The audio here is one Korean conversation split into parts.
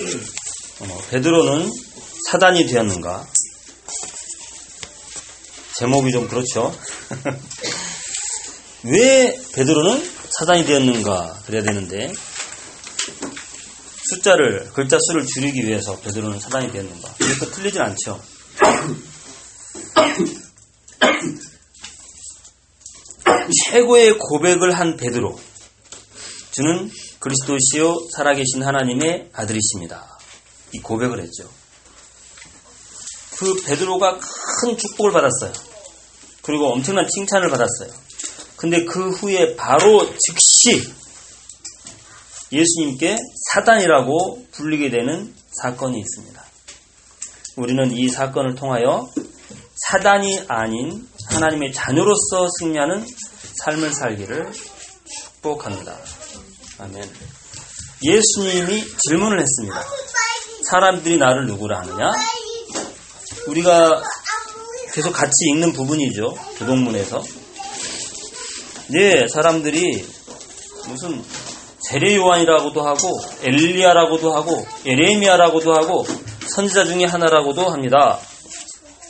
어, 베드로는 사단이 되었는가? 제목이 좀 그렇죠. 왜 베드로는 사단이 되었는가 그래야 되는데 숫자를 글자 수를 줄이기 위해서 베드로는 사단이 되었는가? 이것도 틀리진 않죠. 최고의 고백을 한 베드로. 주는 그리스도시요 살아계신 하나님의 아들이십니다. 이 고백을 했죠. 그 베드로가 큰 축복을 받았어요. 그리고 엄청난 칭찬을 받았어요. 근데 그 후에 바로 즉시 예수님께 사단이라고 불리게 되는 사건이 있습니다. 우리는 이 사건을 통하여 사단이 아닌 하나님의 자녀로서 승리하는 삶을 살기를 축복합니다. 아멘. 예수님이 질문을 했습니다. 사람들이 나를 누구라 하느냐? 우리가 계속 같이 읽는 부분이죠. 교동문에서. 네, 사람들이 무슨 세례 요한이라고도 하고 엘리야라고도 하고 에레미야라고도 하고 선지자 중에 하나라고도 합니다.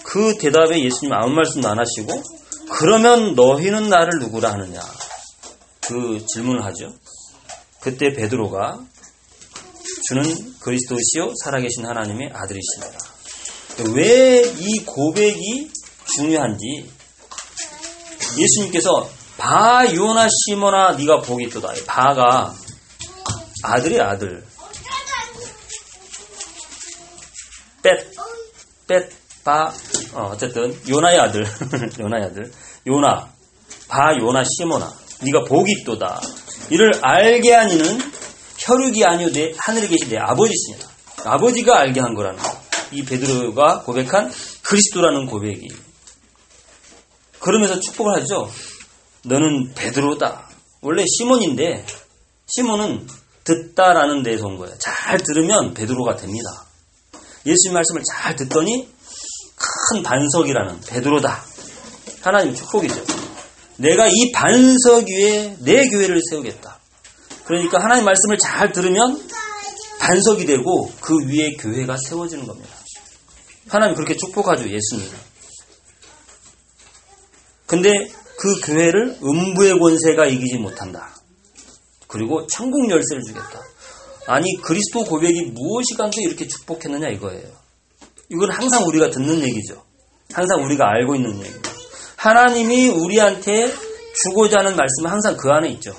그 대답에 예수님 아무 말씀도 안 하시고 그러면 너희는 나를 누구라 하느냐 그 질문을 하죠. 그때 베드로가 주는 그리스도시요 살아계신 하나님의 아들이십니다. 왜이 고백이 중요한지 예수님께서 바 요나 시모나 네가 복이 있도다. 바가 아들이 아들. 뺏, 뺏, 바, 어, 어쨌든 요나의 아들, 요나의 아들, 요나, 바 요나 시모나, 네가 복이 있도다. 이를 알게 하니는 혈육이 아니오 내 하늘에 계신 내 아버지시냐. 아버지가 알게 한 거라는 거. 이 베드로가 고백한 그리스도라는 고백이. 그러면서 축복을 하죠. 너는 베드로다. 원래 시몬인데 시몬은 듣다라는 데에서 온 거예요. 잘 들으면 베드로가 됩니다. 예수님 말씀을 잘 듣더니 큰 반석이라는 베드로다. 하나님 축복이죠. 내가 이 반석 위에 내 교회를 세우겠다. 그러니까 하나님 말씀을 잘 들으면 반석이 되고 그 위에 교회가 세워지는 겁니다. 하나님 그렇게 축복하죠, 예수님. 근데 그 교회를 음부의 권세가 이기지 못한다. 그리고 천국 열쇠를 주겠다. 아니 그리스도 고백이 무엇이간도 이렇게 축복했느냐 이거예요. 이건 항상 우리가 듣는 얘기죠. 항상 우리가 알고 있는 얘기입니다. 하나님이 우리한테 주고자 하는 말씀은 항상 그 안에 있죠.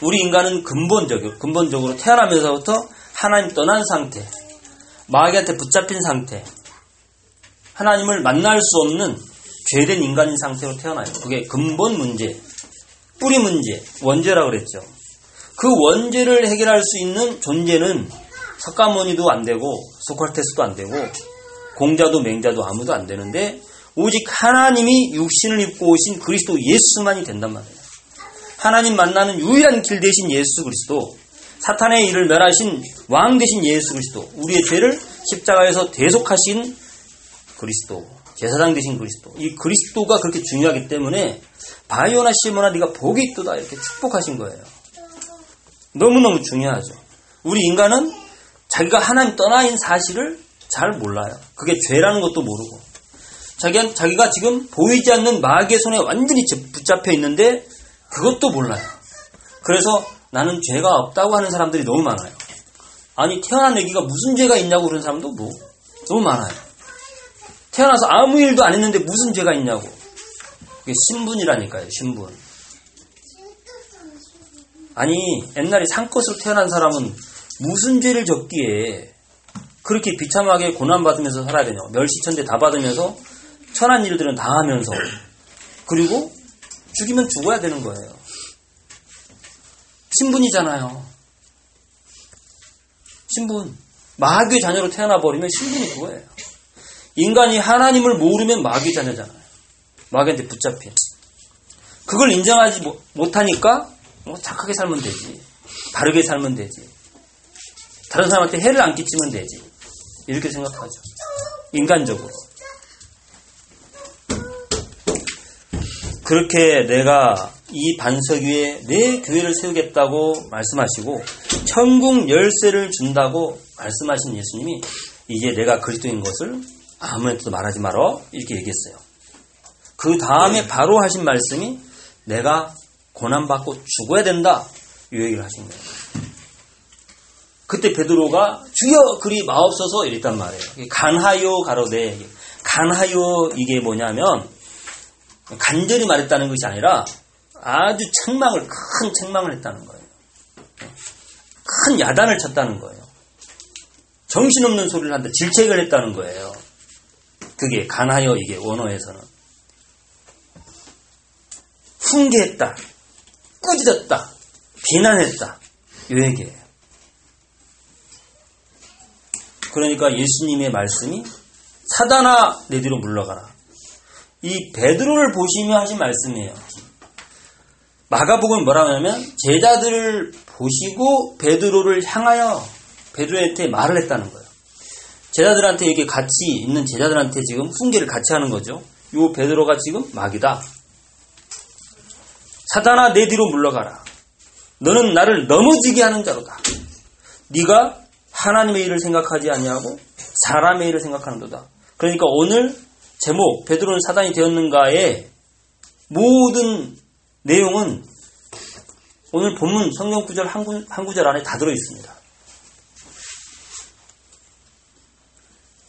우리 인간은 근본적으로, 근본적으로 태어나면서부터 하나님 떠난 상태, 마귀한테 붙잡힌 상태, 하나님을 만날 수 없는 죄된 인간인 상태로 태어나요. 그게 근본 문제, 뿌리 문제, 원죄라고 그랬죠. 그 원죄를 해결할 수 있는 존재는 석가모니도 안 되고 소크라테스도 안 되고 공자도 맹자도 아무도 안 되는데 오직 하나님이 육신을 입고 오신 그리스도 예수만이 된단 말이에요. 하나님 만나는 유일한 길 대신 예수 그리스도, 사탄의 일을 멸하신 왕 대신 예수 그리스도, 우리의 죄를 십자가에서 대속하신 그리스도, 제사장 되신 그리스도. 이 그리스도가 그렇게 중요하기 때문에 바이오나 시모나 네가 복이 있도다 이렇게 축복하신 거예요. 너무너무 중요하죠. 우리 인간은 자기가 하나님 떠나 있는 사실을 잘 몰라요. 그게 죄라는 것도 모르고. 자기, 자기가 지금 보이지 않는 마귀의 손에 완전히 붙잡혀 있는데 그것도 몰라요. 그래서 나는 죄가 없다고 하는 사람들이 너무 많아요. 아니, 태어난 애기가 무슨 죄가 있냐고 그러는 사람도 뭐, 너무 많아요. 태어나서 아무 일도 안 했는데 무슨 죄가 있냐고. 그게 신분이라니까요, 신분. 아니, 옛날에 상컷으로 태어난 사람은 무슨 죄를 졌기에 그렇게 비참하게 고난받으면서 살아야 되냐. 멸시천대 다 받으면서 천한 일들은 다 하면서 그리고 죽이면 죽어야 되는 거예요. 신분이잖아요. 신분. 마귀의 자녀로 태어나 버리면 신분이 그거예요. 인간이 하나님을 모르면 마귀의 자녀잖아요. 마귀한테 붙잡힌. 그걸 인정하지 못하니까 뭐 착하게 살면 되지. 바르게 살면 되지. 다른 사람한테 해를 안 끼치면 되지. 이렇게 생각하죠. 인간적으로. 그렇게 내가 이 반석 위에 내 교회를 세우겠다고 말씀하시고 천국 열쇠를 준다고 말씀하신 예수님이 이제 내가 그리스도인 것을 아무한테도 말하지 말어 이렇게 얘기했어요. 그 다음에 바로 하신 말씀이 내가 고난 받고 죽어야 된다 이 얘기를 하신 거예요. 그때 베드로가 주여 그리 마옵소서 이랬단 말이에요. 간하요 가로되 간하요 이게 뭐냐면 간절히 말했다는 것이 아니라 아주 책망을 큰 책망을 했다는 거예요. 큰 야단을 쳤다는 거예요. 정신없는 소리를 한다. 질책을 했다는 거예요. 그게 간하여 이게 원어에서는 훈계했다. 꾸짖었다. 비난했다. 이 얘기예요. 그러니까 예수님의 말씀이 사단아 내 뒤로 물러가라. 이 베드로를 보시며 하신 말씀이에요. 마가복음 뭐라고 하냐면 제자들을 보시고 베드로를 향하여 베드로한테 말을 했다는 거예요. 제자들한테 이렇게 같이 있는 제자들한테 지금 훈계를 같이 하는 거죠. 요 베드로가 지금 마귀다. 사단아 내 뒤로 물러가라. 너는 나를 넘어지게 하는 자로다. 네가 하나님의 일을 생각하지 아니하고 사람의 일을 생각하는도다. 그러니까 오늘 제목 베드로는 사단이 되었는가의 모든 내용은 오늘 본문 성경 구절 한, 구, 한 구절 안에 다 들어 있습니다.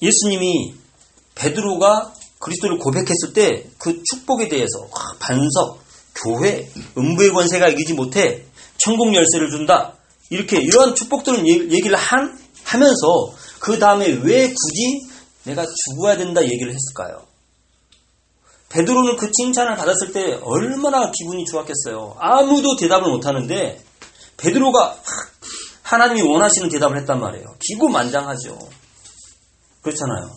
예수님이 베드로가 그리스도를 고백했을 때 그 축복에 대해서 반석, 교회, 음부의 권세가 이기지 못해 천국 열쇠를 준다. 이렇게 이러한 축복들은 얘기를 한, 하면서 그 다음에 왜 굳이 내가 죽어야 된다 얘기를 했을까요? 베드로는 그 칭찬을 받았을 때 얼마나 기분이 좋았겠어요. 아무도 대답을 못 하는데 베드로가 하나님이 원하시는 대답을 했단 말이에요. 기고만장하죠. 그렇잖아요.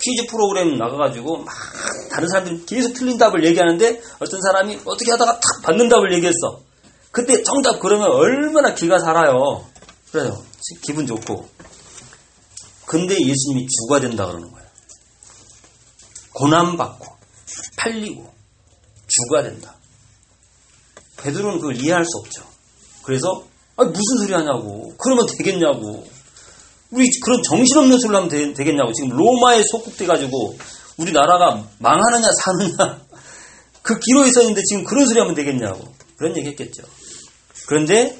퀴즈 프로그램 나가가지고 막 다른 사람들이 계속 틀린 답을 얘기하는데 어떤 사람이 어떻게 하다가 탁 받는 답을 얘기했어. 그때 정답 그러면 얼마나 기가 살아요. 그래요. 기분 좋고. 근데 예수님이 죽어야 된다 그러는 거예요. 고난받고 팔리고 죽어야 된다. 베드로는 그걸 이해할 수 없죠. 그래서 아, 무슨 소리 하냐고. 그러면 되겠냐고. 우리 그런 정신없는 소리를 하면 되, 겠냐고 지금 로마에 속국돼가지고 우리나라가 망하느냐 사느냐. 그 기로에 서 있는데 지금 그런 소리 하면 되겠냐고. 그런 얘기 했겠죠. 그런데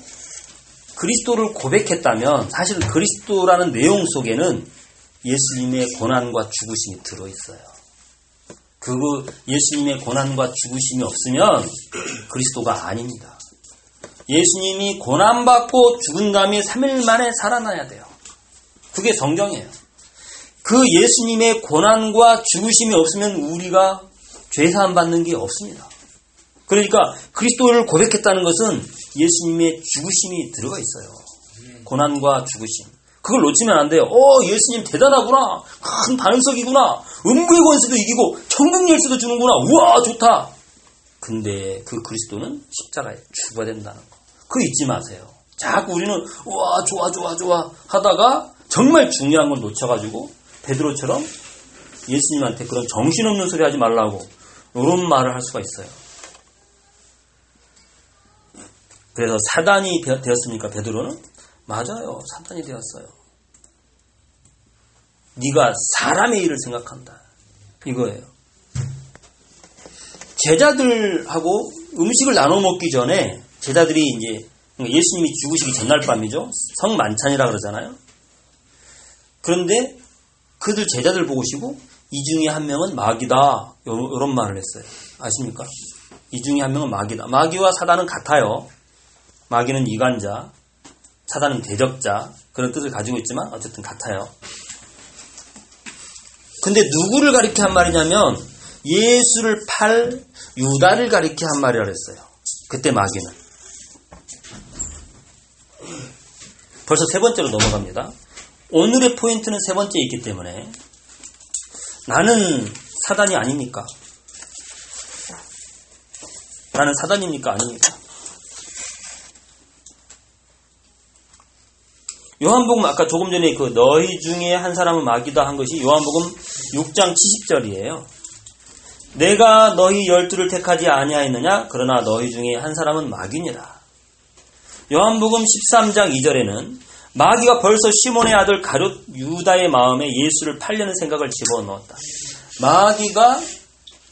그리스도를 고백했다면 사실 그리스도라는 내용 속에는 예수님의 고난과 죽으심이 들어있어요. 그 예수님의 고난과 죽으심이 없으면 그리스도가 아닙니다. 예수님이 고난받고 죽은 다음에 3일 만에 살아나야 돼요. 그게 성경이에요. 그 예수님의 고난과 죽으심이 없으면 우리가 죄사함 받는 게 없습니다. 그러니까 그리스도를 고백했다는 것은 예수님의 죽으심이 들어가 있어요. 고난과 죽으심. 그걸 놓치면 안 돼요. 어, 예수님 대단하구나. 큰 반석이구나. 음부의 권세도 이기고 천국 열쇠도 주는구나. 우와, 좋다. 근데 그 그리스도는 십자가에 죽어야 된다는 거. 그거 잊지 마세요. 자꾸 우리는 우와, 좋아, 좋아, 좋아 하다가 정말 중요한 걸 놓쳐가지고 베드로처럼 예수님한테 그런 정신없는 소리 하지 말라고 이런 말을 할 수가 있어요. 그래서 사단이 되었습니까? 베드로는 맞아요. 사단이 되었어요. 네가 사람의 일을 생각한다. 이거예요. 제자들하고 음식을 나눠 먹기 전에 제자들이 이제 예수님이 죽으시기 전날 밤이죠. 성만찬이라 그러잖아요. 그런데 그들 제자들 보고시고 이 중에 한 명은 마귀다. 이런 말을 했어요. 아십니까? 이 중에 한 명은 마귀다. 마귀와 사단은 같아요. 마귀는 이간자, 사단은 대적자 그런 뜻을 가지고 있지만 어쨌든 같아요. 근데 누구를 가리켜 한 말이냐면 예수를 팔 유다를 가리켜 한 말이라 그랬어요. 그때 마귀는. 벌써 세 번째로 넘어갑니다. 오늘의 포인트는 세 번째에 있기 때문에 나는 사단이 아닙니까? 나는 사단입니까? 아닙니까? 요한복음 아까 조금 전에 그 너희 중에 한 사람은 마귀다 한 것이 요한복음 6장 70절이에요. 내가 너희 열두를 택하지 아니하였느냐? 그러나 너희 중에 한 사람은 마귀니라. 요한복음 13장 2절에는 마귀가 벌써 시몬의 아들 가룟 유다의 마음에 예수를 팔려는 생각을 집어넣었다. 마귀가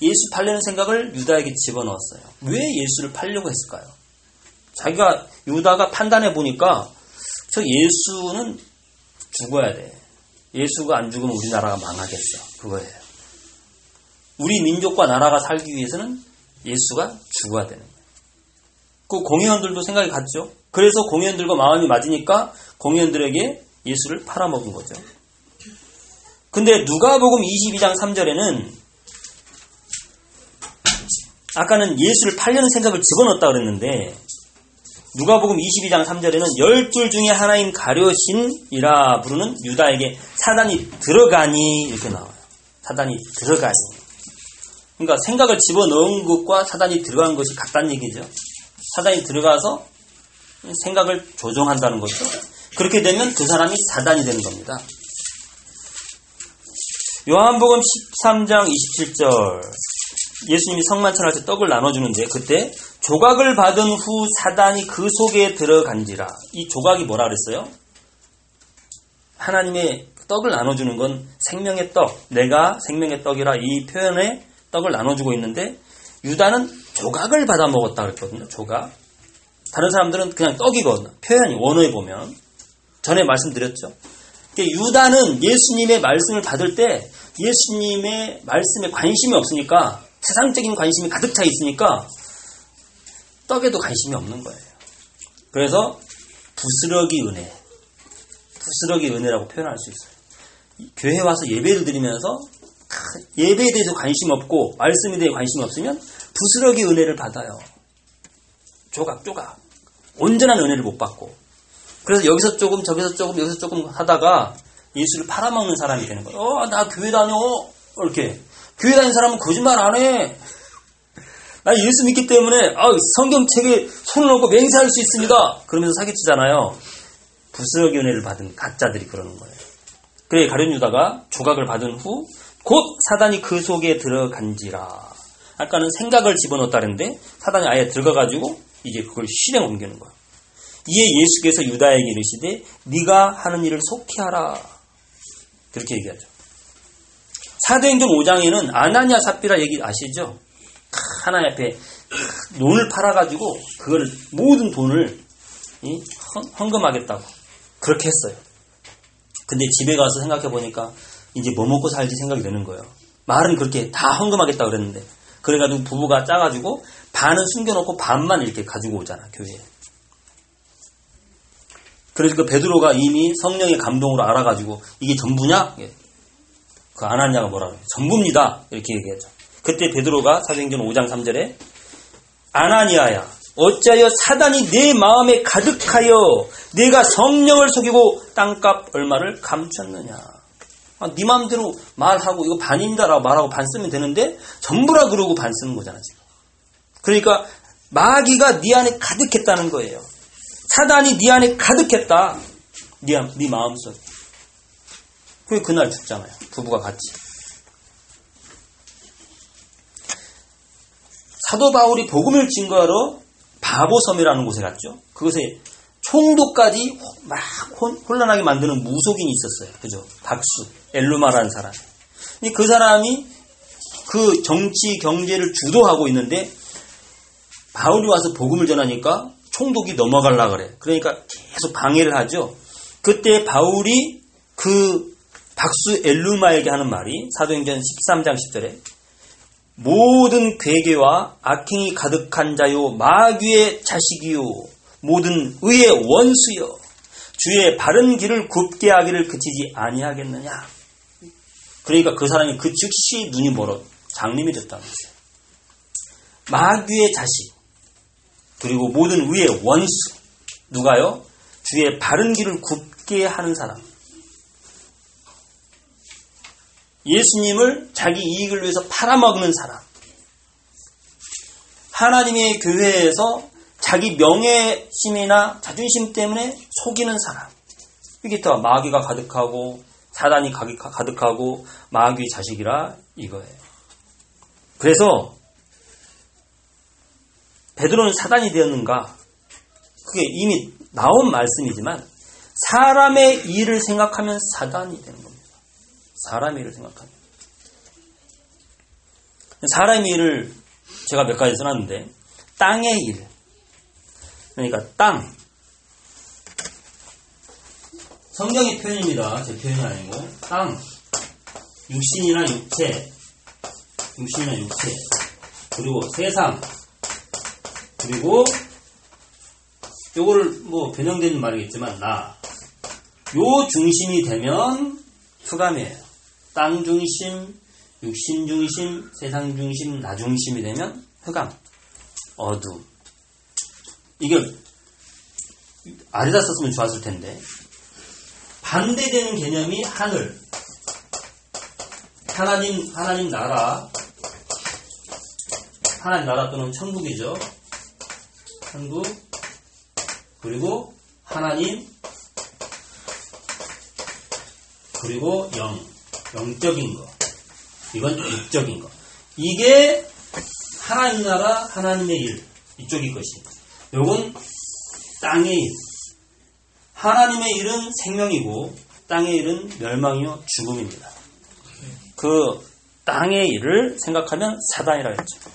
예수 팔려는 생각을 유다에게 집어넣었어요. 왜 예수를 팔려고 했을까요? 자기가 유다가 판단해 보니까 저 예수는 죽어야 돼. 예수가 안 죽으면 우리나라가 망하겠어. 그거예요. 우리 민족과 나라가 살기 위해서는 예수가 죽어야 되는 거예요. 그 공회원들도 생각이 같죠. 그래서 공회원들과 마음이 맞으니까 공회원들에게 예수를 팔아먹은 거죠. 근데 누가복음 22장 3절에는 아까는 예수를 팔려는 생각을 집어넣었다 그랬는데 누가복음 22장 3절에는 열둘 중에 하나인 가려신이라 부르는 유다에게 사단이 들어가니 이렇게 나와요. 사단이 들어가니. 그러니까 생각을 집어넣은 것과 사단이 들어간 것이 같다는 얘기죠. 사단이 들어가서 생각을 조종한다는 거죠. 그렇게 되면 그 사람이 사단이 되는 겁니다. 요한복음 13장 27절 예수님이 성만찬 할 때 떡을 나눠주는데 그때 조각을 받은 후 사단이 그 속에 들어간지라. 이 조각이 뭐라 그랬어요? 하나님의 떡을 나눠주는 건 생명의 떡, 내가 생명의 떡이라 이 표현에 떡을 나눠주고 있는데 유다는 조각을 받아 먹었다 그랬거든요. 조각. 다른 사람들은 그냥 떡이거든요. 표현이 원어에 보면 전에 말씀드렸죠. 유다는 예수님의 말씀을 받을 때 예수님의 말씀에 관심이 없으니까 세상적인 관심이 가득 차 있으니까 떡에도 관심이 없는 거예요. 그래서 부스러기 은혜, 부스러기 은혜라고 표현할 수 있어요. 교회 와서 예배를 드리면서 예배에 대해서 관심 없고 말씀에 대해 관심 없으면 부스러기 은혜를 받아요. 조각조각. 온전한 은혜를 못 받고. 그래서 여기서 조금 저기서 조금 여기서 조금 하다가 예수를 팔아먹는 사람이 되는 거예요. 어, 나 교회 다녀. 이렇게. 교회 다니는 사람은 거짓말 안 해. 나 예수 믿기 때문에 아, 성경책에 손을 얹고 맹세할 수 있습니다. 그러면서 사기치잖아요. 부스러기 은혜를 받은 가짜들이 그러는 거예요. 그래 가룟 유다가 조각을 받은 후 곧 사단이 그 속에 들어간지라. 아까는 생각을 집어넣었다는데 사단이 아예 들어가가지고 이제 그걸 실행 옮기는 거예요. 이에 예수께서 유다에게 이르시되 네가 하는 일을 속히 하라. 그렇게 얘기하죠. 사도행전 5장에는 아나니아 삽비라 얘기 아시죠? 하나님 앞에 논을 팔아가지고 그걸 모든 돈을 헌금하겠다고 그렇게 했어요. 근데 집에 가서 생각해 보니까 이제 뭐 먹고 살지 생각이 드는 거예요. 말은 그렇게 다 헌금하겠다고 그랬는데 그래가지고 부부가 짜가지고 반은 숨겨놓고 반만 이렇게 가지고 오잖아 교회에. 그래서 그 베드로가 이미 성령의 감동으로 알아가지고 이게 전부냐? 예. 그 아나니아가 뭐라 그래요? 전부입니다. 이렇게 얘기하죠. 그때 베드로가 사도행전 5장 3절에 아나니아야 어찌하여 사단이 내 마음에 가득하여 내가 성령을 속이고 땅값 얼마를 감췄느냐. 아, 네 마음대로 말하고 이거 반입니다라고 말하고 반 쓰면 되는데 전부라 그러고 반 쓰는 거잖아 지금. 그러니까 마귀가 네 안에 가득했다는 거예요. 사단이 네 안에 가득했다. 네, 네 마음속. 그게 그날 죽잖아요. 부부가 같이. 사도 바울이 복음을 증거하러 바보섬이라는 곳에 갔죠. 그곳에 총독까지 막 혼란하게 만드는 무속인이 있었어요. 그죠? 박수, 엘루마라는 사람. 그 사람이 그 정치, 경제를 주도하고 있는데 바울이 와서 복음을 전하니까 총독이 넘어갈라 그래. 그러니까 계속 방해를 하죠. 그때 바울이 그 박수 엘루마에게 하는 말이 사도행전 13장 10절에 모든 괴계와 악행이 가득한 자요 마귀의 자식이요. 모든 의의 원수요. 주의 바른 길을 굽게 하기를 그치지 아니하겠느냐? 그러니까 그 사람이 그 즉시 눈이 멀어 장님이 됐다는 거죠 마귀의 자식 그리고 모든 의의 원수. 누가요? 주의 바른 길을 굽게 하는 사람 예수님을 자기 이익을 위해서 팔아먹는 사람. 하나님의 교회에서 자기 명예심이나 자존심 때문에 속이는 사람. 이게 더 마귀가 가득하고 사단이 가득하고 마귀 자식이라 이거예요. 그래서 베드로는 사단이 되었는가? 그게 이미 나온 말씀이지만 사람의 일을 생각하면 사단이 겁니다. 사람의 일을 생각하면. 사람의 일을 제가 몇 가지 써놨는데 땅의 일. 그러니까 땅. 성경의 표현입니다. 제 표현이 아니고 땅. 육신이나 육체. 육신이나 육체. 그리고 세상. 그리고 요거를 뭐 변형된 말이겠지만 나. 요 중심이 되면 흑암이에요. 땅 중심, 육신 중심, 세상 중심, 나 중심이 되면 흑암, 어둠. 이게 아래다 썼으면 좋았을 텐데 반대되는 개념이 하늘. 하나님 하나님 나라 하나님 나라 또는 천국이죠. 천국 그리고 하나님 그리고 영 영적인 거. 이건 육적인 거. 이게 하나님 나라 하나님의 일. 이쪽이 것이 요건 땅의 일. 하나님의 일은 생명이고 땅의 일은 멸망이요 죽음입니다. 그 땅의 일을 생각하면 사단이라 했죠.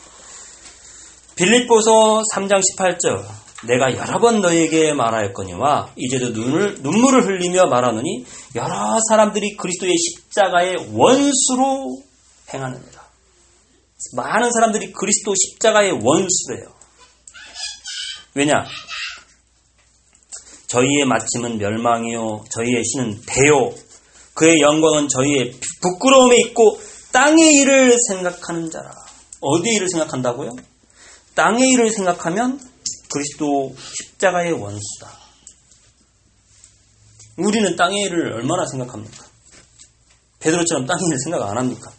빌립보서 3장 18절 내가 여러 번 너에게 말하였거니와 이제도 눈을 눈물을 흘리며 말하느니 여러 사람들이 그리스도의 십자가의 원수로 행하느니라. 많은 사람들이 그리스도 십자가의 원수래요. 왜냐? 저희의 마침은 멸망이요 저희의 신은 대요 그의 영광은 저희의 부끄러움에 있고 땅의 일을 생각하는 자라. 어디 일을 생각한다고요? 땅의 일을 생각하면 그리스도 십자가의 원수다. 우리는 땅의 일을 얼마나 생각합니까? 베드로처럼 땅의 일을 생각 안 합니까?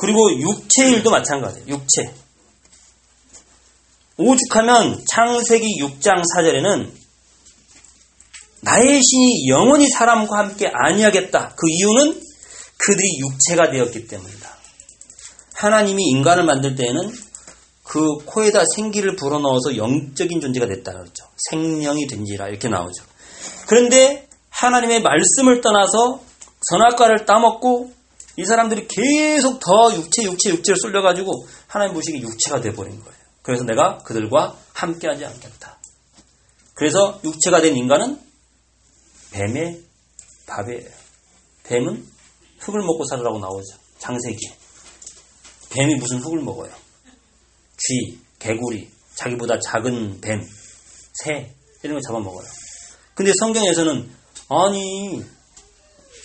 그리고 육체 일도 마찬가지예요. 육체. 오죽하면 창세기 6장 4절에는 나의 신이 영원히 사람과 함께 아니하겠다. 그 이유는 그들이 육체가 되었기 때문이다. 하나님이 인간을 만들 때에는 그 코에다 생기를 불어넣어서 영적인 존재가 됐다 그랬죠. 생명이 된지라 이렇게 나오죠. 그런데 하나님의 말씀을 떠나서 선악과를 따먹고 이 사람들이 계속 더 육체, 육체, 육체를 쏠려가지고 하나님 보시기에 육체가 돼버린 거예요. 그래서 내가 그들과 함께하지 않겠다. 그래서 육체가 된 인간은 뱀의 밥이에요. 뱀은 흙을 먹고 살으라고 나오죠. 장세기에. 뱀이 무슨 흙을 먹어요? 쥐, 개구리, 자기보다 작은 뱀, 새 이런 거 잡아먹어요. 근데 성경에서는 아니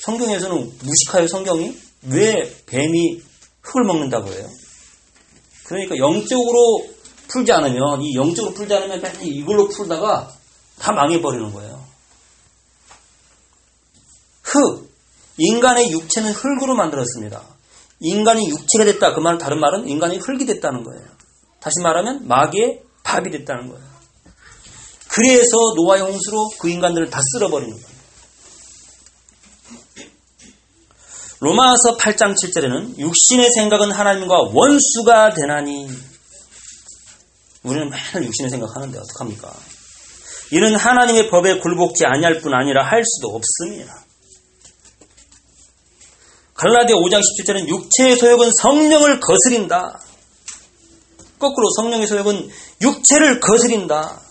성경에서는 무식하여 성경이 왜 뱀이 흙을 먹는다고 해요? 그러니까 영적으로 풀지 않으면 이 영적으로 풀지 않으면 맨날 이걸로 풀다가 다 망해버리는 거예요. 흙 인간의 육체는 흙으로 만들었습니다. 인간이 육체가 됐다. 그 말은 다른 말은 인간이 흙이 됐다는 거예요. 다시 말하면 마귀의 밥이 됐다는 거예요. 그래서 노아의 홍수로 그 인간들을 다 쓸어버리는 거예요. 로마서 8장 7절에는 육신의 생각은 하나님과 원수가 되나니 우리는 맨날 육신의 생각하는데 어떡합니까? 이는 하나님의 법에 굴복지 아니할 뿐 아니라 할 수도 없습니다. 갈라디아 5장 17절은 육체의 소욕은 성령을 거스린다. 거꾸로 성령의 소욕은 육체를 거스린다.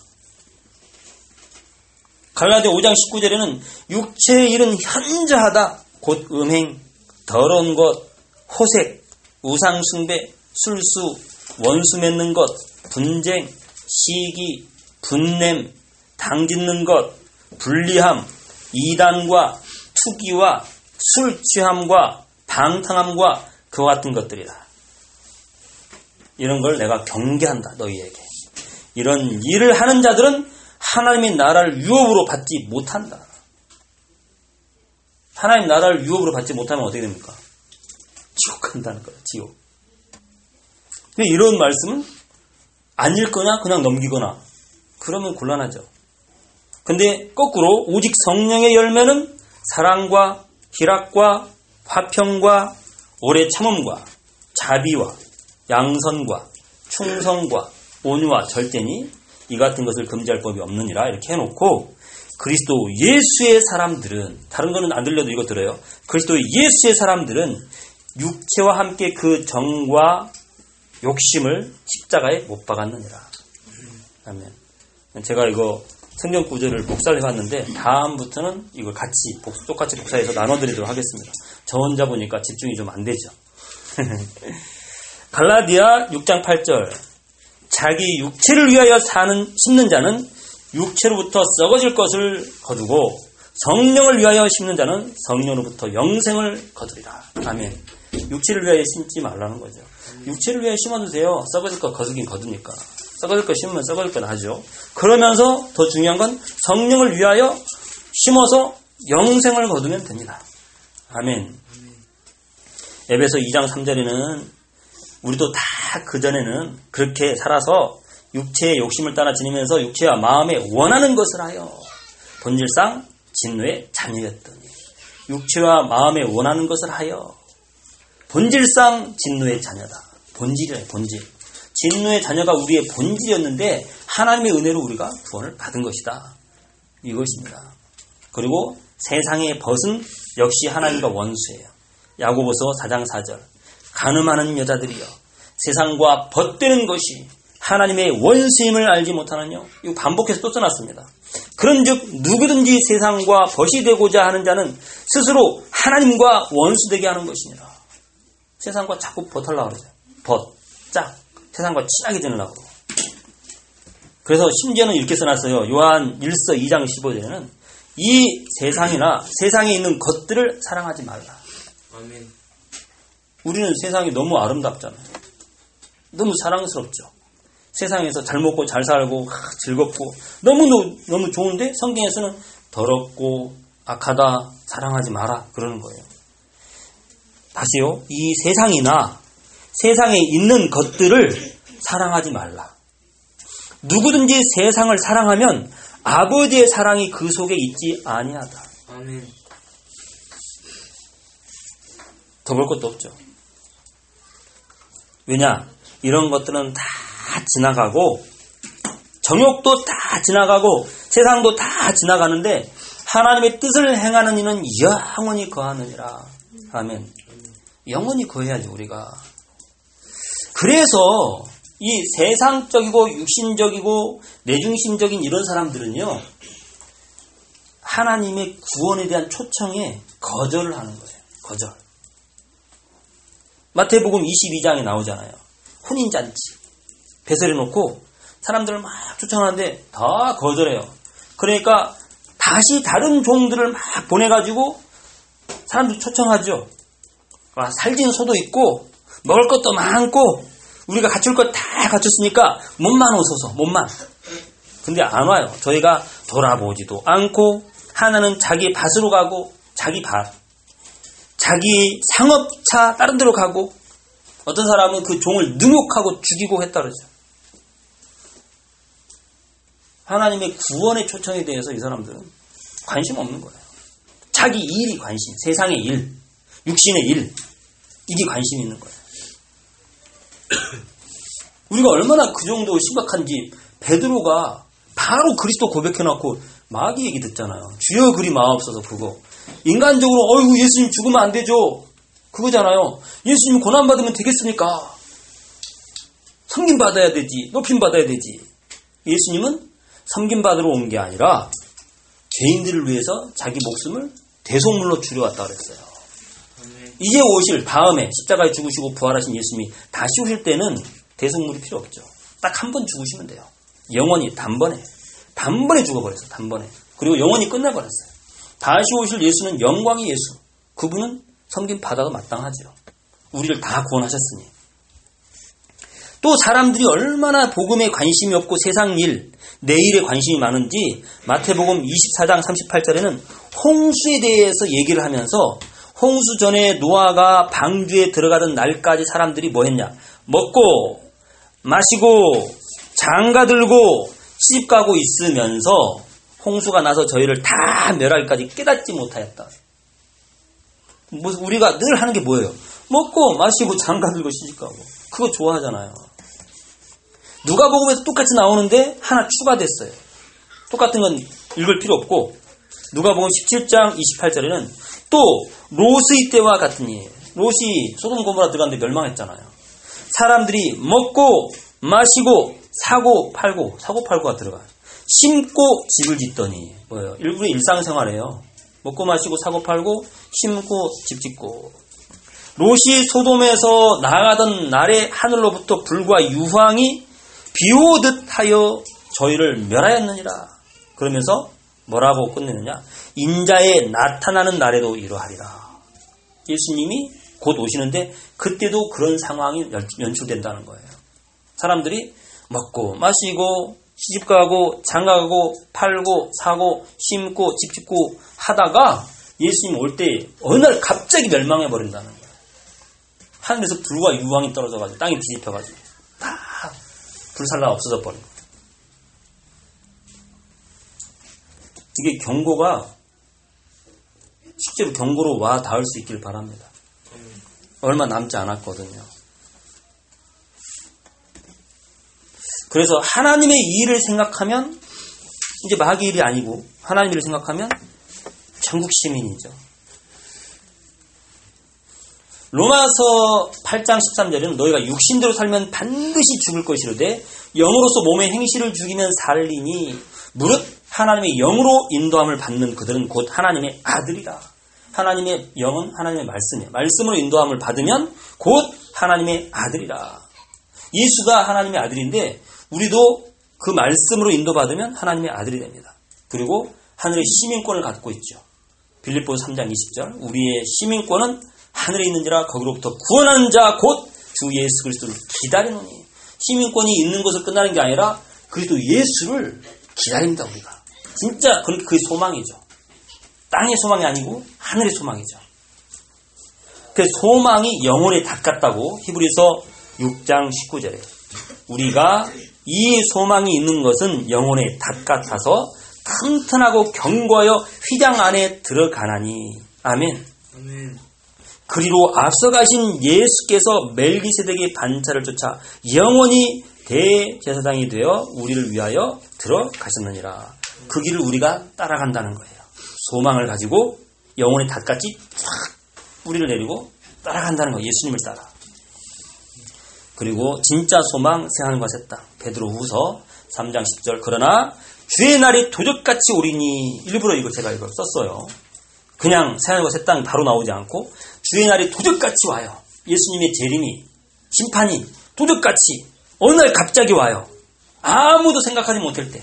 갈라디아 5장 19절에는 육체의 일은 현저하다. 곧 음행, 더러운 것, 호색, 우상 숭배, 술수, 원수 맺는 것, 분쟁, 시기, 분냄, 당짓는 것, 불리함, 이단과 투기와 술 취함과 방탕함과 그와 같은 것들이다. 이런 걸 내가 경계한다, 너희에게. 이런 일을 하는 자들은 하나님의 나라를 유업으로 받지 못한다. 하나님 나라를 유업으로 받지 못하면 어떻게 됩니까? 지옥 간다는 거예요, 지옥. 근데 이런 말씀은 안 읽거나 그냥 넘기거나 그러면 곤란하죠. 근데 거꾸로 오직 성령의 열매는 사랑과 희락과 화평과 오래 참음과 자비와 양선과 충성과 온유와 절제니 이 같은 것을 금지할 법이 없느니라 이렇게 해놓고 그리스도 예수의 사람들은 다른 거는 안 들려도 이거 들어요. 그리스도 예수의 사람들은 육체와 함께 그 정과 욕심을 십자가에 못 박았느니라. 아멘. 제가 이거 성경 구절을 복사를 해봤는데 다음부터는 이걸 같이 똑같이 복사해서 나눠드리도록 하겠습니다. 저 혼자 보니까 집중이 좀 안 되죠. 갈라디아 6장 8절 자기 육체를 위하여 사는 심는 자는 육체로부터 썩어질 것을 거두고 성령을 위하여 심는 자는 성령으로부터 영생을 거두리라. 아멘. 육체를 위하여 심지 말라는 거죠. 육체를 위하여 심어주세요. 썩어질 것 거두긴 거두니까. 썩어질 것 심으면 썩어질 건 하죠. 그러면서 더 중요한 건 성령을 위하여 심어서 영생을 거두면 됩니다. 아멘. 에베소 2장 3절에는 우리도 다 그전에는 그렇게 살아서 육체의 욕심을 따라 지니면서 육체와 마음에 원하는 것을 하여 본질상 진노의 자녀였더니 육체와 마음에 원하는 것을 하여 본질상 진노의 자녀다. 본질이에요, 본질. 진노의 자녀가 우리의 본질이었는데 하나님의 은혜로 우리가 구원을 받은 것이다. 이것입니다. 그리고 세상의 벗은 역시 하나님과 원수예요. 야고보서 4장 4절. 가늠하는 여자들이여 세상과 벗되는 것이 하나님의 원수임을 알지 못하느냐? 이거 반복해서 또 써놨습니다. 그런즉 누구든지 세상과 벗이 되고자 하는 자는 스스로 하나님과 원수 되게 하는 것이니라. 세상과 자꾸 벗하려고 그러죠. 벗, 짝. 세상과 친하게 그러고. 그래서 심지어는 이렇게 써놨어요. 요한 1서 2장 15절에는 이 세상이나 세상에 있는 것들을 사랑하지 말라. 아멘. 우리는 세상이 너무 아름답잖아요. 너무 사랑스럽죠. 세상에서 잘 먹고 잘 살고 즐겁고 너무 너무 좋은데 성경에서는 더럽고 악하다 사랑하지 마라 그러는 거예요. 다시요. 이 세상이나 세상에 있는 것들을 사랑하지 말라. 누구든지 세상을 사랑하면 아버지의 사랑이 그 속에 있지 아니하다. 아멘. 더 볼 것도 없죠. 왜냐? 이런 것들은 다 지나가고 정욕도 다 지나가고 세상도 다 지나가는데 하나님의 뜻을 행하는 이는 영원히 거하느니라. 아멘. 영원히 거해야지 우리가. 그래서 이 세상적이고 육신적이고 내중심적인 이런 사람들은요. 하나님의 구원에 대한 초청에 거절을 하는 거예요. 거절. 마태복음 22장에 나오잖아요. 혼인잔치. 배설해 놓고 사람들을 막 초청하는데 다 거절해요. 그러니까 다시 다른 종들을 막 보내가지고 사람들 초청하죠. 살진 소도 있고 먹을 것도 많고 우리가 갖출 것 다 갖췄으니까 몸만 오소서 몸만. 근데 안 와요. 저희가 돌아보지도 않고 하나는 자기 밭으로 가고 자기 밭, 자기 상업차 다른 데로 가고 어떤 사람은 그 종을 능욕하고 죽이고 했다 그러죠. 하나님의 구원의 초청에 대해서 이 사람들은 관심 없는 거예요. 자기 일이 관심, 세상의 일, 육신의 일, 이게 관심 있는 거예요. 우리가 얼마나 그 정도 심각한지 베드로가 바로 그리스도 고백해놓고 마귀 얘기 듣잖아요. 주여 그리 마옵소서 그거. 인간적으로 어이구 예수님 죽으면 안 되죠. 그거잖아요. 예수님 고난 받으면 되겠습니까? 섬김 받아야 되지. 높임 받아야 되지. 예수님은 섬김 받으러 온 게 아니라 죄인들을 위해서 자기 목숨을 대속물로 줄여왔다 그랬어요. 이제 오실 다음에 십자가에 죽으시고 부활하신 예수님이 다시 오실 때는 대속물이 필요 없죠. 딱 한 번 죽으시면 돼요. 영원히 단번에 단번에 죽어버렸어. 단번에 그리고 영원히 끝나버렸어요. 다시 오실 예수는 영광의 예수. 그분은 섬김 받아도 마땅하죠. 우리를 다 구원하셨으니. 또 사람들이 얼마나 복음에 관심이 없고 세상 일, 내일에 관심이 많은지 마태복음 24장 38절에는 홍수에 대해서 얘기를 하면서 홍수 전에 노아가 방주에 들어가던 날까지 사람들이 뭐 했냐? 먹고 마시고 장가 들고 시집 가고 있으면서 홍수가 나서 저희를 다 멸할까지 깨닫지 못하였다. 우리가 늘 하는 게 뭐예요? 먹고 마시고 장가 들고 시집 가고 그거 좋아하잖아요. 누가 복음에서 똑같이 나오는데 하나 추가됐어요. 똑같은 건 읽을 필요 없고 누가복음 17장 28절에는 또 로스의 때와 같으니 롯이 소돔 고모라 들어갔는데 멸망했잖아요. 사람들이 먹고 마시고 사고 팔고 사고 팔고가 들어가요. 심고 집을 짓더니 뭐예요? 일부러 일상생활이에요. 먹고 마시고 사고 팔고 심고 집 짓고 롯이 소돔에서 나가던 날에 하늘로부터 불과 유황이 비오듯 하여 저희를 멸하였느니라. 그러면서 뭐라고 끝내느냐? 인자의 나타나는 날에도 이러하리라. 예수님이 곧 오시는데 그때도 그런 상황이 연출된다는 거예요. 사람들이 먹고 마시고 시집가고 장가가고 팔고 사고 심고 집 짓고 하다가 예수님 올 때 어느 날 갑자기 멸망해 버린다는 거예요. 하늘에서 불과 유황이 떨어져가지고 땅이 뒤집혀가지고 다 불살라 없어져 버린 거예요. 이게 경고가 실제로 경고로 와 닿을 수 있길 바랍니다. 얼마 남지 않았거든요. 그래서 하나님의 일을 생각하면 이제 마귀 일이 아니고 하나님 일을 생각하면 천국 시민이죠. 로마서 8장 13절에는 너희가 육신대로 살면 반드시 죽을 것이로되 영으로서 몸의 행실을 죽이면 살리니 무릇 하나님의 영으로 인도함을 받는 그들은 곧 하나님의 아들이다. 하나님의 영은 하나님의 말씀이에요. 말씀으로 인도함을 받으면 곧 하나님의 아들이라. 예수가 하나님의 아들인데 우리도 그 말씀으로 인도받으면 하나님의 아들이 됩니다. 그리고 하늘의 시민권을 갖고 있죠. 빌립보 3장 20절 우리의 시민권은 하늘에 있는지라 거기로부터 구원하는 자곧 주 예수 그리스도를 기다리노니 시민권이 있는 것을 끝나는 게 아니라 그리스도 예수를 기다립니다 우리가 진짜 그 소망이죠. 땅의 소망이 아니고 하늘의 소망이죠. 그 소망이 영혼에 닿았다고 히브리서 6장 19절에 우리가 이 소망이 있는 것은 영혼에 닿같아서 튼튼하고 견고하여 휘장 안에 들어가나니 아멘. 아멘. 그리로 앞서가신 예수께서 멜기세덱의 반차를 쫓아 영원히 대제사장이 되어 우리를 위하여 들어가셨느니라. 그 길을 우리가 따라간다는 거예요. 소망을 가지고 영혼의 닭같이 쫙 뿌리를 내리고 따라간다는 거예요. 예수님을 따라. 그리고 진짜 소망 새하늘과 새 땅. 베드로 후서 3장 10절. 그러나 주의 날이 도적같이 오리니 일부러 이거 제가 이걸 썼어요. 그냥 새하늘과 새 땅 바로 나오지 않고 주의 날이 도적같이 와요. 예수님의 재림이 심판이 도적같이 어느 날 갑자기 와요. 아무도 생각하지 못할 때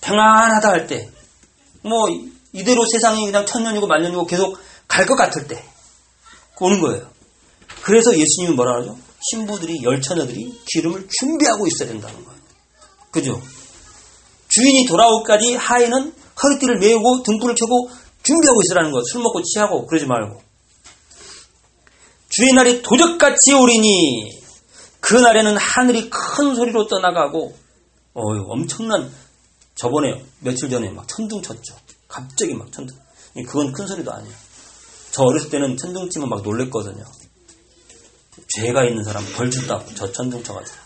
평안하다 할 때 뭐 이대로 세상이 그냥 천년이고 만년이고 계속 갈 것 같을 때 오는 거예요. 그래서 예수님이 뭐라 하죠? 신부들이 열처녀들이 기름을 준비하고 있어야 된다는 거예요. 그죠? 주인이 돌아올까지 하에는 허리띠를 메우고 등불을 켜고 준비하고 있으라는 거예요. 술 먹고 취하고 그러지 말고. 주의 날이 도적같이 오리니 그 날에는 하늘이 큰 소리로 떠나가고 어휴, 엄청난 저번에 며칠 전에 막 천둥 쳤죠. 갑자기 막 천둥. 그건 큰 소리도 아니에요. 저 어렸을 때는 천둥 치면 막 놀랬거든요. 죄가 있는 사람 벌 쳤다. 저 천둥 쳐가지고.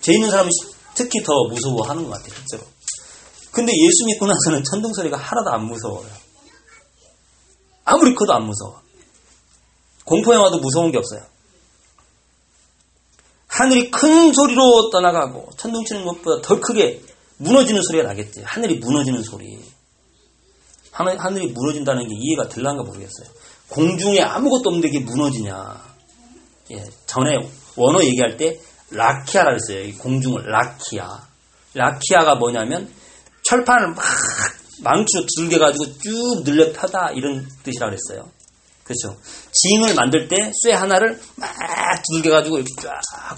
죄 있는 사람이 특히 더 무서워하는 것 같아요. 실제로. 근데 예수 믿고 나서는 천둥 소리가 하나도 안 무서워요. 아무리 커도 안 무서워. 공포영화도 무서운 게 없어요. 하늘이 큰 소리로 떠나가고 천둥 치는 것보다 더 크게 무너지는 소리가 나겠지. 하늘이 무너지는 소리. 하늘, 하늘이 무너진다는 게 이해가 들란가 모르겠어요. 공중에 아무것도 없는데 이게 무너지냐. 예, 전에 원어 얘기할 때 라키아라 그랬어요. 이 공중을 라키아. 라키아가 뭐냐면 철판을 막 망치로 들게 가지고 쭉 늘려 펴다 이런 뜻이라 그랬어요. 그렇죠. 징을 만들 때 쇠 하나를 막 두들겨 가지고 이렇게 쫙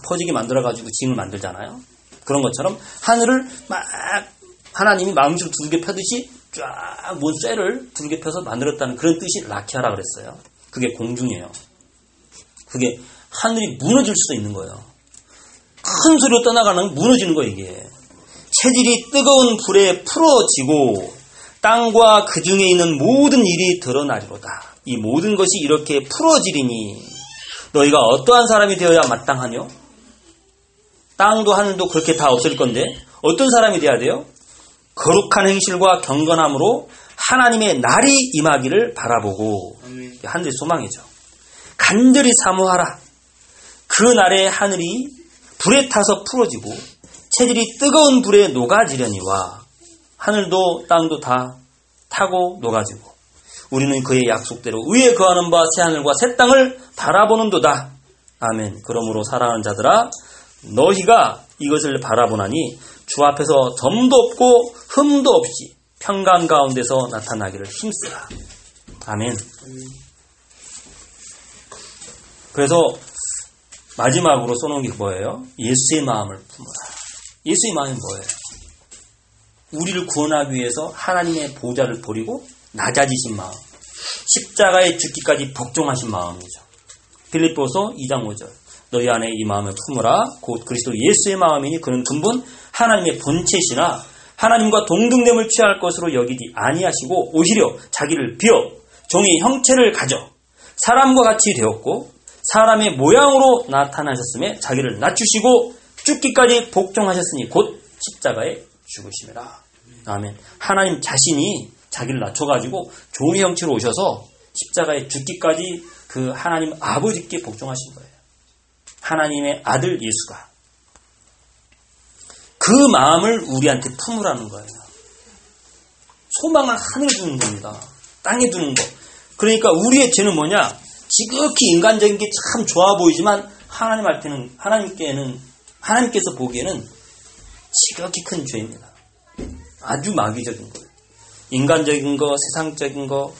퍼지게 만들어 가지고 징을 만들잖아요. 그런 것처럼 하늘을 막 하나님이 마음으로 두들겨 펴듯이 쫙 뭔 쇠를 두들겨 펴서 만들었다는 그런 뜻이 라키아라 그랬어요. 그게 공중이에요. 그게 하늘이 무너질 수도 있는 거예요. 큰 소리로 떠나가는 무너지는 거예요, 이게. 체질이 뜨거운 불에 풀어지고 땅과 그 중에 있는 모든 일이 드러나리로다. 이 모든 것이 이렇게 풀어지리니 너희가 어떠한 사람이 되어야 마땅하뇨? 땅도 하늘도 그렇게 다 없을 건데 어떤 사람이 돼야 돼요? 거룩한 행실과 경건함으로 하나님의 날이 임하기를 바라보고. 하늘의 소망이죠. 간절히 사모하라. 그 날에 하늘이 불에 타서 풀어지고 체질이 뜨거운 불에 녹아지려니와 하늘도 땅도 다 타고 녹아지고 우리는 그의 약속대로 위에 거하는 바 새 하늘과 새 땅을 바라보는도다. 아멘. 그러므로 사랑하는 자들아 너희가 이것을 바라보나니 주 앞에서 점도 없고 흠도 없이 평강 가운데서 나타나기를 힘쓰라. 아멘. 그래서 마지막으로 써놓은 게 뭐예요? 예수의 마음을 품어라. 예수의 마음이 뭐예요? 우리를 구원하기 위해서 하나님의 보좌를 버리고 낮아지신 마음. 십자가에 죽기까지 복종하신 마음이죠. 빌립보서 2장 5절. 너희 안에 이 마음을 품으라. 곧 그리스도 예수의 마음이니 그는 근본 하나님의 본체시나 하나님과 동등됨을 취할 것으로 여기지 아니하시고 오히려 자기를 비어 종의 형체를 가져 사람과 같이 되었고 사람의 모양으로 나타나셨음에 자기를 낮추시고 죽기까지 복종하셨으니 곧 십자가에 죽으심이라. 아멘. 하나님 자신이 자기를 낮춰가지고 종의 형체로 오셔서 십자가에 죽기까지 그 하나님 아버지께 복종하신 거예요. 하나님의 아들 예수가. 그 마음을 우리한테 품으라는 거예요. 소망을 하늘에 두는 겁니다. 땅에 두는 거. 그러니까 우리의 죄는 뭐냐? 지극히 인간적인 게 참 좋아 보이지만 하나님한테는 하나님께는 하나님께서 보기에는 지극히 큰 죄입니다. 아주 마귀적인 거예요. 인간적인 거, 세상적인 거,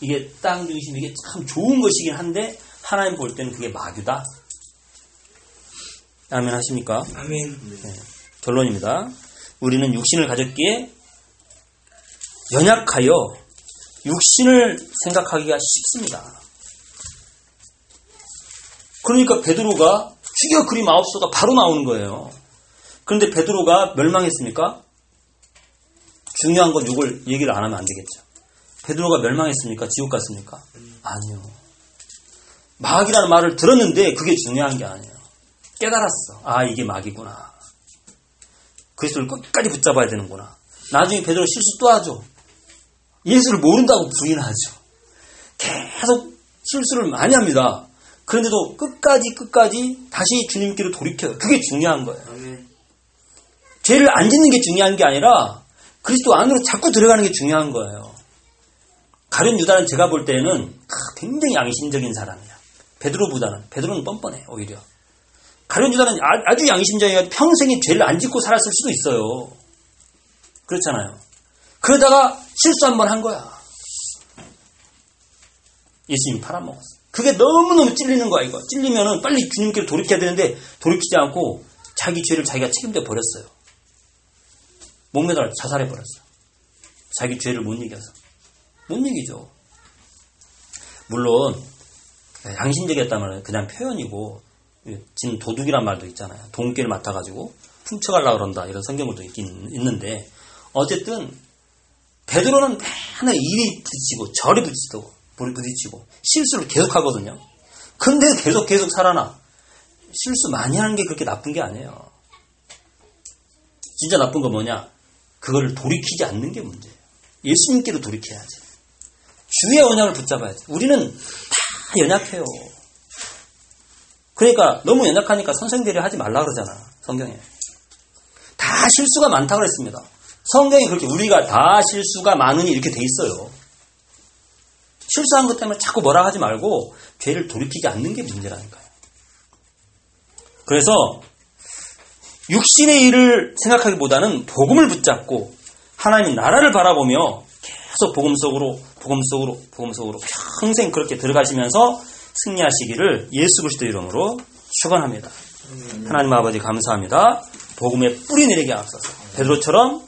이게 땅 중심 이게 참 좋은 것이긴 한데 하나님 볼 때는 그게 마귀다. 아멘 하십니까? 아멘. 네. 결론입니다. 우리는 육신을 가졌기에 연약하여 육신을 생각하기가 쉽습니다. 그러니까 베드로가 죽여 그리 마옵소가 바로 나오는 거예요. 그런데 베드로가 멸망했습니까? 중요한 건 이걸 얘기를 안 하면 안 되겠죠. 베드로가 멸망했습니까? 지옥 갔습니까? 아니요. 마귀라는 말을 들었는데 그게 중요한 게 아니에요. 깨달았어. 아 이게 마귀구나. 그리스도를 끝까지 붙잡아야 되는구나. 나중에 베드로 실수 또 하죠. 예수를 모른다고 부인하죠. 계속 실수를 많이 합니다. 그런데도 끝까지 끝까지 다시 주님께로 돌이켜요. 그게 중요한 거예요. 아멘. 죄를 안 짓는 게 중요한 게 아니라 그리스도 안으로 자꾸 들어가는 게 중요한 거예요. 가룟 유다는 제가 볼 때는 굉장히 양심적인 사람이야. 베드로보다는 베드로는 뻔뻔해 오히려. 가룟 유다는 아- 아주 양심적이가 평생에 죄를 안 짓고 살았을 수도 있어요. 그렇잖아요. 그러다가 실수 한 번 한 거야. 예수님이 팔아먹었어. 그게 너무너무 찔리는 거야, 이거. 찔리면은 빨리 주님께로 돌이켜야 되는데 돌이키지 않고 자기 죄를 자기가 책임져 버렸어요. 목매달 자살해 버렸어. 자기 죄를 못 이겨서. 못 이기죠. 물론 양심적이었다면 그냥 표현이고 지금 도둑이란 말도 있잖아요. 돈깨를 맡아가지고 훔쳐가려고 그런다 이런 성경도 있긴 있는데 어쨌든 베드로는 맨날 이리 부딪히고 저리 부딪히고 볼이 부딪히고 실수를 계속 하거든요. 근데 계속 계속 살아나. 실수 많이 하는 게 그렇게 나쁜 게 아니에요. 진짜 나쁜 건 뭐냐? 그거를 돌이키지 않는 게 문제예요. 예수님께로 돌이켜야지. 주의 언약을 붙잡아야지. 우리는 다 연약해요. 그러니까 너무 연약하니까 선생들이 하지 말라 그러잖아. 성경에. 다 실수가 많다 그랬습니다. 성경이 그렇게 우리가 다 실수가 많으니 이렇게 돼 있어요. 실수한 것 때문에 자꾸 뭐라 하지 말고 죄를 돌이키지 않는 게 문제라니까요. 그래서 육신의 일을 생각하기보다는 복음을 붙잡고 하나님 나라를 바라보며 계속 복음 속으로 복음 속으로 복음 속으로 평생 그렇게 들어가시면서 승리하시기를 예수 그리스도 이름으로 축원합니다. 하나님 아버지 감사합니다. 복음의 뿌리 내리게 앞서서 베드로처럼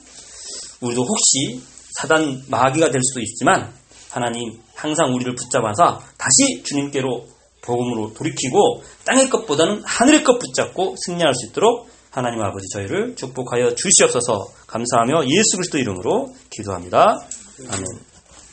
우리도 혹시 사단 마귀가 될 수도 있지만 하나님 항상 우리를 붙잡아서 다시 주님께로 복음으로 돌이키고 땅의 것보다는 하늘의 것 붙잡고 승리할 수 있도록 하나님 아버지 저희를 축복하여 주시옵소서 감사하며 예수 그리스도 이름으로 기도합니다. 아멘.